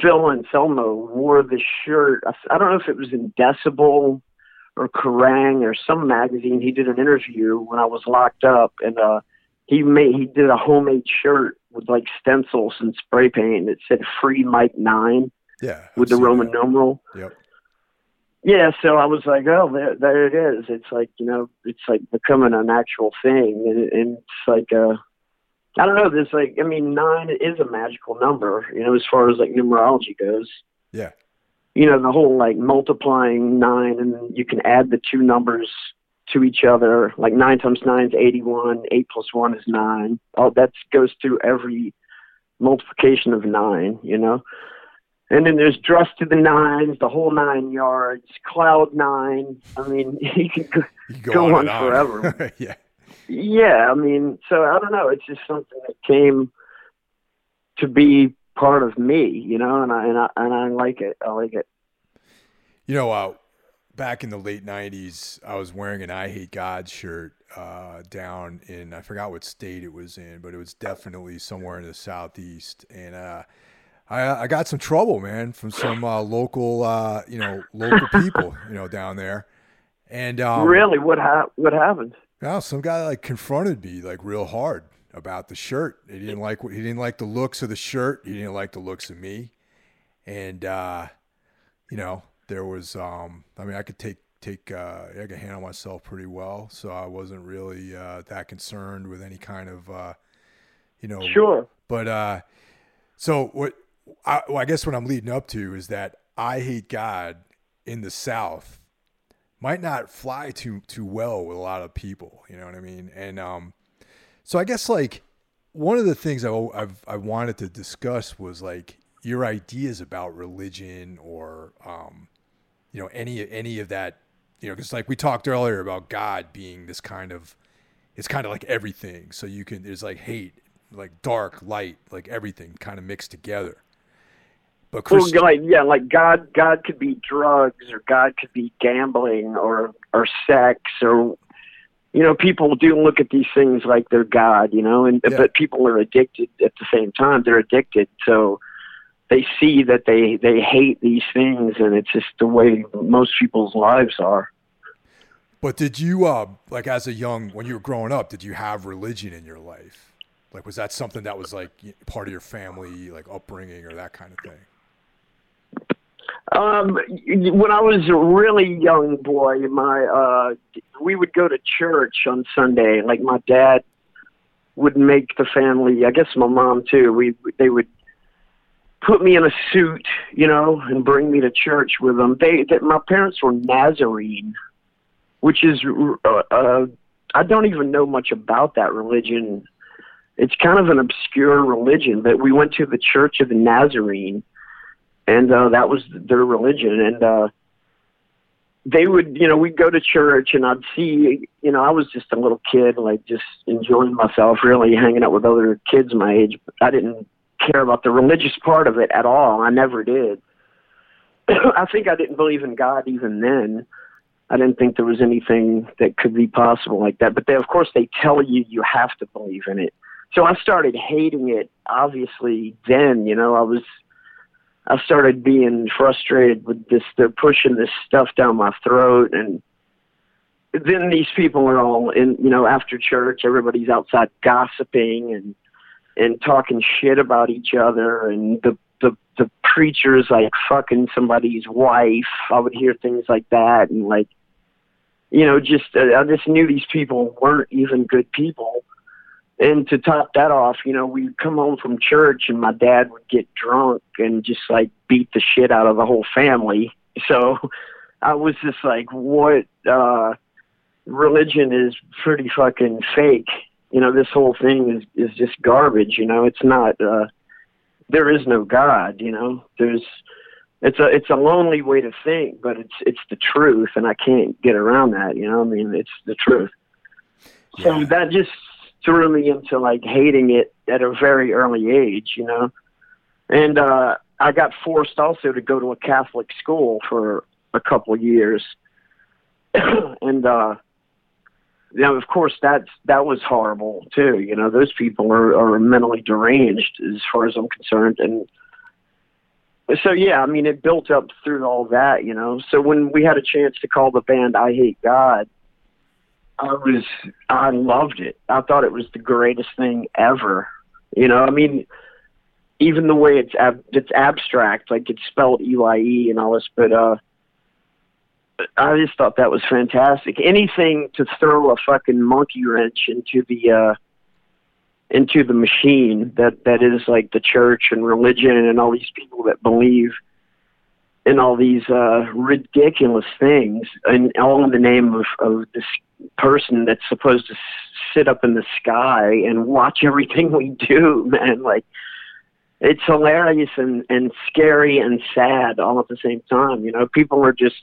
Phil Anselmo wore the shirt. I, I don't know if it was in Decibel or Kerrang or some magazine. He did an interview when I was locked up, and uh he made he did a homemade shirt with like stencils and spray paint that said "Free Mike 9. Yeah. with the Roman that. numeral. Yep. Yeah, so I was like, oh, there, there it is. It's like you know, it's like becoming an actual thing, and, and it's like, uh, I don't know. There's like, I mean, nine is a magical number, you know, as far as like numerology goes. Yeah. You know, the whole like multiplying nine, and you can add the two numbers to each other. Like nine times nine is eighty-one. Eight plus one is nine. Oh, that goes through every multiplication of nine. You know. And then there's dress to the nines, the whole nine yards, cloud nine. I mean, you can go, go, go on, on forever. yeah. Yeah, I mean, so I don't know. It's just something that came to be part of me, you know, and I and I and I like it. I like it. You know, uh, back in the late '90s, I was wearing an "Eyehategod" shirt uh, down in I forgot what state it was in, but it was definitely somewhere in the southeast, and uh, I, I got some trouble, man, from some uh, local, uh, you know, local people, you know, down there. And um, really, what ha- what happened? Well, some guy like confronted me like real hard about the shirt. He didn't like he didn't like the looks of the shirt. He didn't like the looks of me, and uh, you know, there was. Um, I mean, I could take take uh, I could handle myself pretty well, so I wasn't really uh, that concerned with any kind of, uh, you know. Sure. But uh, so what I, well, I guess what I'm leading up to is that I hate God in the South might not fly too too well with a lot of people. You know what I mean? And um, so I guess like one of the things I've, I've I wanted to discuss was like your ideas about religion or um, you know any any of that. You know, because like we talked earlier about God being this kind of it's kind of like everything. So you can there's like hate, like dark, light, like everything kind of mixed together. But Christ- well, like yeah, like God, God could be drugs, or God could be gambling, or or sex, or you know, people do look at these things like they're God, you know, and yeah. but people are addicted at the same time. They're addicted, so they see that they they hate these things, and it's just the way most people's lives are. But did you, uh, like, as a young, when you were growing up, did you have religion in your life? Like, was that something that was like part of your family, like upbringing, or that kind of thing? Um, when I was a really young boy, my uh, we would go to church on Sunday. Like my dad would make the family. I guess my mom too. We they would put me in a suit, you know, and bring me to church with them. They my parents were Nazarene, which is uh, uh, I don't even know much about that religion. It's kind of an obscure religion, but we went to the Church of the Nazarene and uh, that was their religion. And uh, they would, you know, we'd go to church, and I'd see, you know, I was just a little kid, like just enjoying myself, really hanging out with other kids my age. I didn't care about the religious part of it at all. I never did. I think I didn't believe in God even then. I didn't think there was anything that could be possible like that. But they, of course, they tell you you have to believe in it. So I started hating it. Obviously, then you know I was I started being frustrated with this. They're pushing this stuff down my throat, and then these people are all in. You know, after church, everybody's outside gossiping and and talking shit about each other, and the the the preacher's like fucking somebody's wife. I would hear things like that, and like, you know, just uh, I just knew these people weren't even good people and to top that off, you know, we'd come home from church and my dad would get drunk and just like beat the shit out of the whole family. So I was just like, what, uh, religion is pretty fucking fake. You know, this whole thing is, is just garbage. You know, it's not, uh, there is no God, you know, there's, it's a, it's a lonely way to think, but it's, it's the truth and I can't get around that. You know, I mean, it's the truth. Yeah. So that just threw me into like hating it at a very early age, you know. And uh I got forced also to go to a Catholic school for a couple years. and uh you know, of course that's that was horrible too. You know, those people are, are mentally deranged as far as I'm concerned. And so yeah, I mean it built up through all that, you know. So when we had a chance to call the band Eyehategod, I was I loved it. I thought it was the greatest thing ever. You know, I mean, even the way it's ab- it's abstract, like it's spelled E Y E and all this, but uh, I just thought that was fantastic. Anything to throw a fucking monkey wrench into the uh, into the machine that that is like the church and religion and all these people that believe in all these uh, ridiculous things, and all in the name of, of this person that's supposed to sit up in the sky and watch everything we do, man. Like it's hilarious and and scary and sad all at the same time. You know, people are just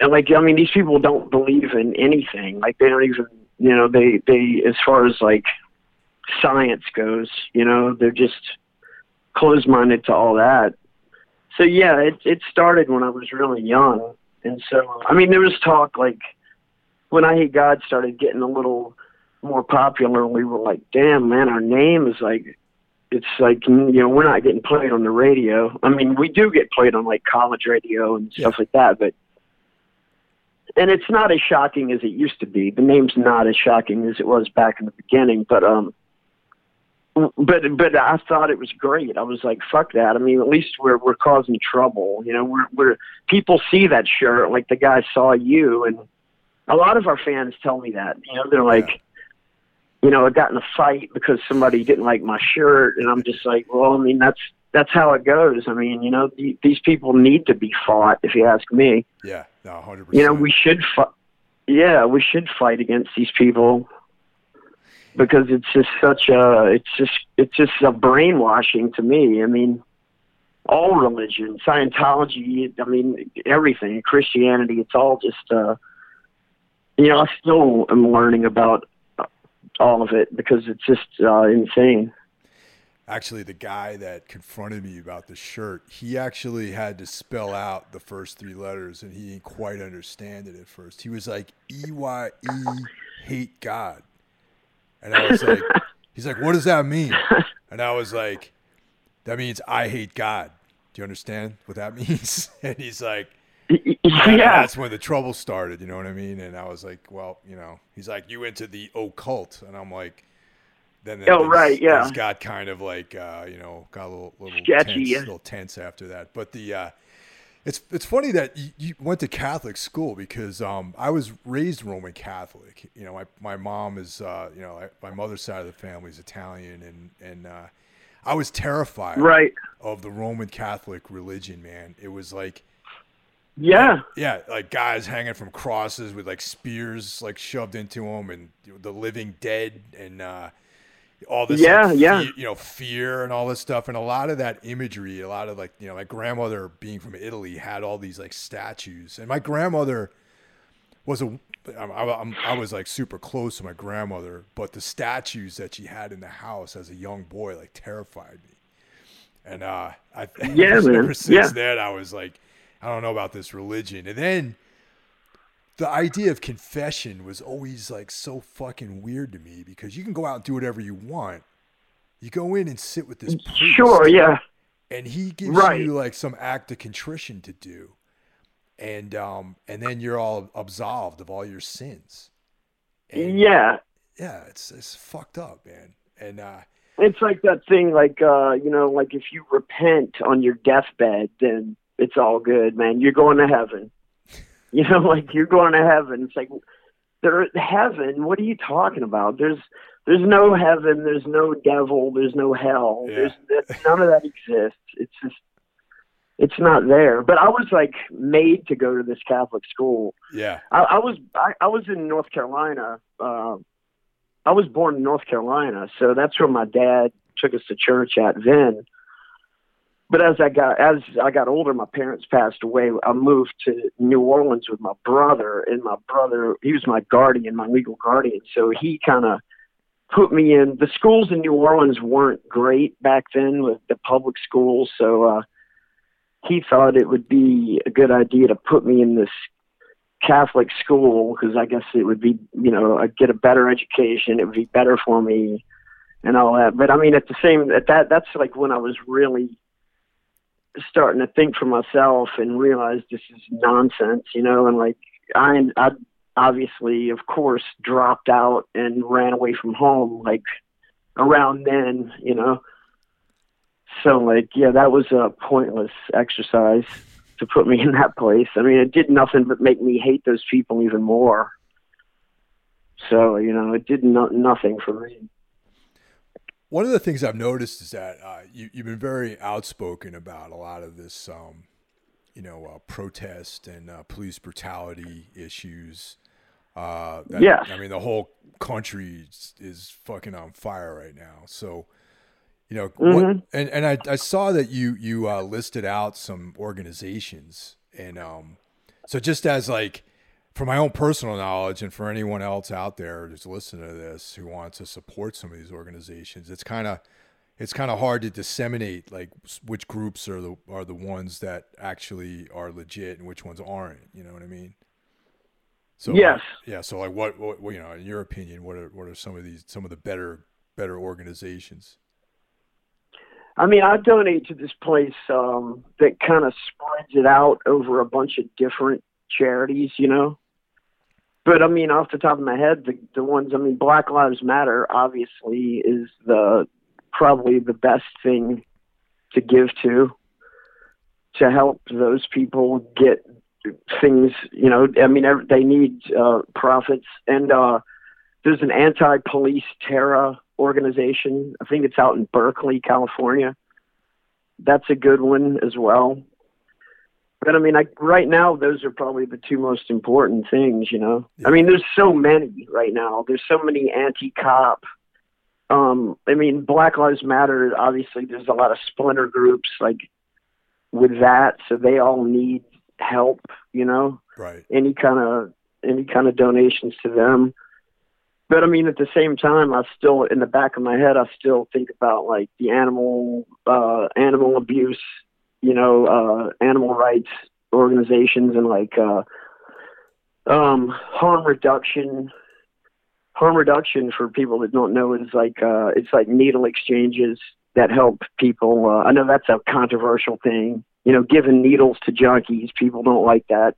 and like I mean, these people don't believe in anything. Like they don't even, you know, they they as far as like science goes, you know, they're just closed minded to all that. So yeah, it it started when I was really young, and so I mean, there was talk like when Eyehategod started getting a little more popular, we were like, damn man, our name is like it's like you know we're not getting played on the radio. I mean, we do get played on like college radio and stuff yeah. like that, but and it's not as shocking as it used to be. The name's not as shocking as it was back in the beginning, but um, but but I thought it was great. I was like, fuck that. I mean, at least we're we're causing trouble. You know, we're we're people see that shirt like the guy saw you, and a lot of our fans tell me that. You know, they're like. Yeah you know, I got in a fight because somebody didn't like my shirt, and I'm just like, well, I mean, that's that's how it goes. I mean, you know, th- these people need to be fought, if you ask me. Yeah, no, hundred percent. You know, we should fight. Yeah, we should fight against these people because it's just such a, it's just, it's just a brainwashing to me. I mean, all religion, Scientology, I mean, everything, Christianity, it's all just, uh, you know, I still am learning about all of it because it's just uh, insane. Actually, the guy that confronted me about the shirt, he actually had to spell out the first three letters, and he didn't quite understand it at first. He was like, "E Y E, hate God," and I was like, "He's like, what does that mean?" And I was like, "That means I hate God." Do you understand what that means? And he's like, yeah. that's when the trouble started. You know what I mean? And I was like, well, you know, he's like, you into the occult, and I'm like, then oh right, yeah, it's got kind of like, uh, you know, got a little little sketchy, tense, yeah. little tense after that. But the uh, it's it's funny that you, you, went to Catholic school because um, I was raised Roman Catholic. You know, my my mom is uh, you know my mother's side of the family is Italian, and and uh, I was terrified right. of the Roman Catholic religion. Man, it was like yeah. Yeah, like guys hanging from crosses with like spears like shoved into them, and the living dead, and uh, all this. Yeah, like, yeah. you know, fear and all this stuff, and a lot of that imagery, a lot of like you know, my grandmother being from Italy had all these like statues, and my grandmother was a. I, I, I was like super close to my grandmother, but the statues that she had in the house as a young boy like terrified me. And uh, I yeah, ever since yeah. then, I was like, I don't know about this religion. And then the idea of confession was always like so fucking weird to me because you can go out and do whatever you want. You go in and sit with this priest. Sure, yeah. And he gives right. you like some act of contrition to do. And um and then you're all absolved of all your sins. And, yeah. Yeah, it's it's fucked up, man. And uh it's like that thing like uh you know like if you repent on your deathbed then it's all good, man. You're going to heaven. You know, like you're going to heaven. It's like there heaven. What are you talking about? There's there's no heaven. There's no devil. There's no hell. Yeah. There's none of that exists. It's just it's not there. But I was like made to go to this Catholic school. Yeah, I, I was I, I was in North Carolina. Uh, I was born in North Carolina, so that's where my dad took us to church at then but as I got as I got older, my parents passed away. I moved to New Orleans with my brother, and my brother he was my guardian, my legal guardian. So he kind of put me in. The schools in New Orleans weren't great back then with the public schools, so uh, he thought it would be a good idea to put me in this Catholic school because I guess it would be you know I'd get a better education. It would be better for me and all that. But I mean, at the same at that that's like when I was really starting to think for myself and realize this is nonsense, you know, and like I I obviously of course dropped out and ran away from home like around then, you know. so like yeah, that was a pointless exercise to put me in that place. I mean, it did nothing but make me hate those people even more. So you know, it did no- nothing for me. One of the things I've noticed is that uh, you, have been very outspoken about a lot of this, um, you know, uh, protest and uh, police brutality issues. Uh, that, yes. I mean, the whole country is, is, fucking on fire right now. So, you know, mm-hmm. what, and, and I, I saw that you, you uh, listed out some organizations. And um, so just as like, for my own personal knowledge and for anyone else out there who's listening to this who wants to support some of these organizations, it's kind of it's kind of hard to disseminate like which groups are the are the ones that actually are legit and which ones aren't. You know what I mean? So yes, yeah. So like, what, what you know, in your opinion, what are what are some of these some of the better better organizations? I mean, I donate to this place um, that kind of spreads it out over a bunch of different charities. You know, but I mean, off the top of my head, the the ones I mean, Black Lives Matter obviously is the probably the best thing to give to to help those people get things. You know, I mean, they need uh, profits, and uh, there's an anti-police terror organization. I think it's out in Berkeley, California. That's a good one as well. But I mean, I, right now, those are probably the two most important things, you know? Yeah. I mean, there's so many right now. There's so many anti cop. Um, I mean, Black Lives Matter, obviously, there's a lot of splinter groups like with that. So they all need help, you know? Right. Any kind of, any kind of donations to them. But I mean, at the same time, I still, in the back of my head, I still think about like the animal, uh, animal abuse you know, uh, animal rights organizations and like uh, um, harm reduction. Harm reduction for people that don't know is like uh, it's like needle exchanges that help people. Uh, I know that's a controversial thing. You know, giving needles to junkies, people don't like that,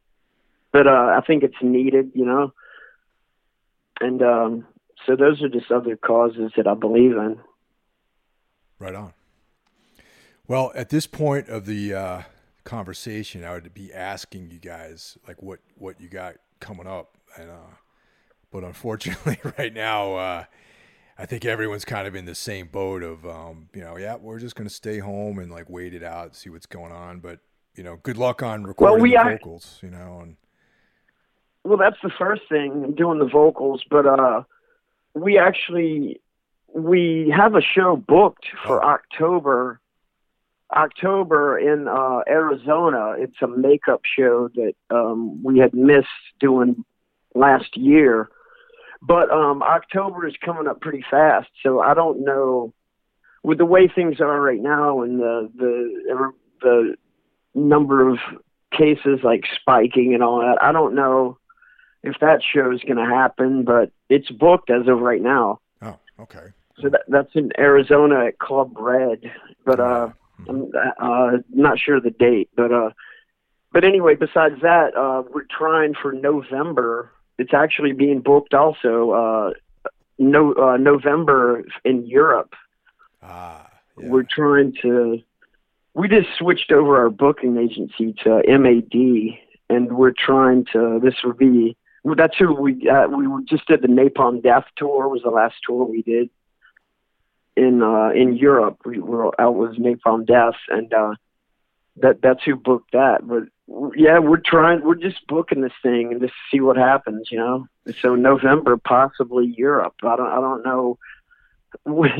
but uh, I think it's needed. You know, and um, so those are just other causes that I believe in. Right on. Well, at this point of the uh, conversation, I would be asking you guys like what what you got coming up, and uh, but unfortunately, right now, uh, I think everyone's kind of in the same boat of um, you know, yeah, we're just gonna stay home and like wait it out, see what's going on. But you know, good luck on recording well, we the are, vocals, you know. And well, that's the first thing, doing the vocals. But uh, we actually we have a show booked for oh. October October in uh, Arizona. It's a makeup show that um, we had missed doing last year. But um, October is coming up pretty fast, so I don't know. With the way things are right now and the the the number of cases like spiking and all that, I don't know if that show is going to happen. But it's booked as of right now. Oh, okay. So that, that's in Arizona at Club Red. But uh, I'm uh, not sure the date, but uh, but anyway, besides that, uh, we're trying for November. It's actually being booked also. Uh, no, uh, November in Europe. Ah, yeah. We're trying to. We just switched over our booking agency to MAD, and we're trying to. This would be. That's who we uh, we just did the Napalm Death tour. Was the last tour we did in uh, in Europe. We were out with Napalm Death, and uh, that that's who booked that. But yeah, we're trying. We're just booking this thing and just see what happens. You know. So November, possibly Europe. I don't. I don't know.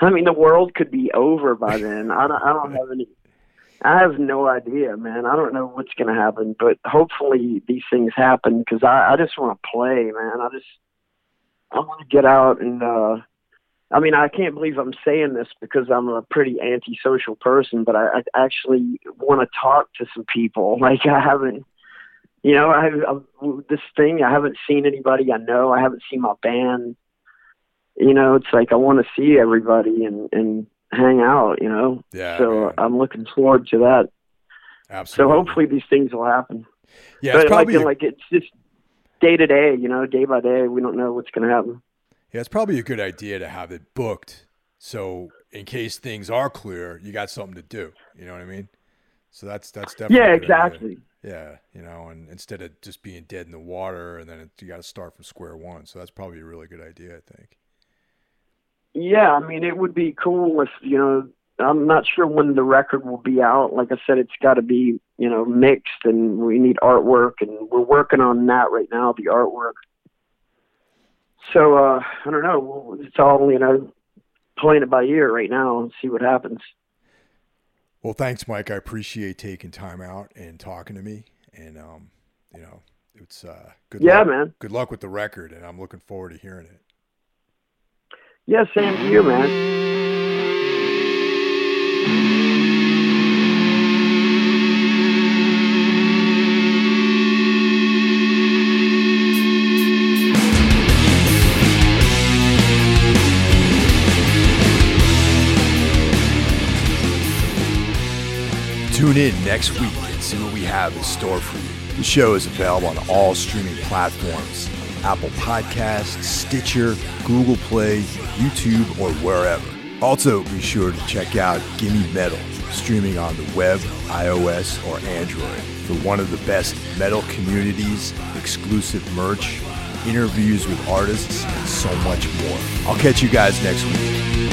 I mean, the world could be over by then. I don't. I don't have any. I have no idea, man. I don't know what's going to happen, but hopefully these things happen because I, I just want to play, man. I just I want to get out and uh I mean, I can't believe I'm saying this because I'm a pretty antisocial person, but I, I actually want to talk to some people. Like I haven't, you know, I have this thing. I haven't seen anybody I know. I haven't seen my band. You know, it's like I want to see everybody and and hang out. You know. Yeah. So man. I'm looking forward to that. Absolutely. So hopefully these things will happen. Yeah, but it's probably like, like it's just day to day. You know, day by day. We don't know what's going to happen. Yeah, it's probably a good idea to have it booked. So in case things are clear, you got something to do. You know what I mean? So that's that's definitely yeah, exactly. Idea. Yeah, you know, and instead of just being dead in the water, and then it, you got to start from square one. So that's probably a really good idea, I think. Yeah, I mean, it would be cool if you know. I'm not sure when the record will be out. Like I said, it's got to be you know mixed, and we need artwork, and we're working on that right now. The artwork. So uh, I don't know. It's all you know, playing it by ear right now and see what happens. Well, thanks, Mike. I appreciate taking time out and talking to me. And um, you know, it's uh, good. Yeah, luck. man. Good luck with the record, and I'm looking forward to hearing it. Yeah, same to you, man. In next week and see what we have in store for you. The show is available on all streaming platforms Apple Podcasts, Stitcher, Google Play, YouTube, or wherever. Also, be sure to check out Gimme Metal, streaming on the web, iOS, or Android, for one of the best metal communities, exclusive merch, interviews with artists, and so much more. I'll catch you guys next week.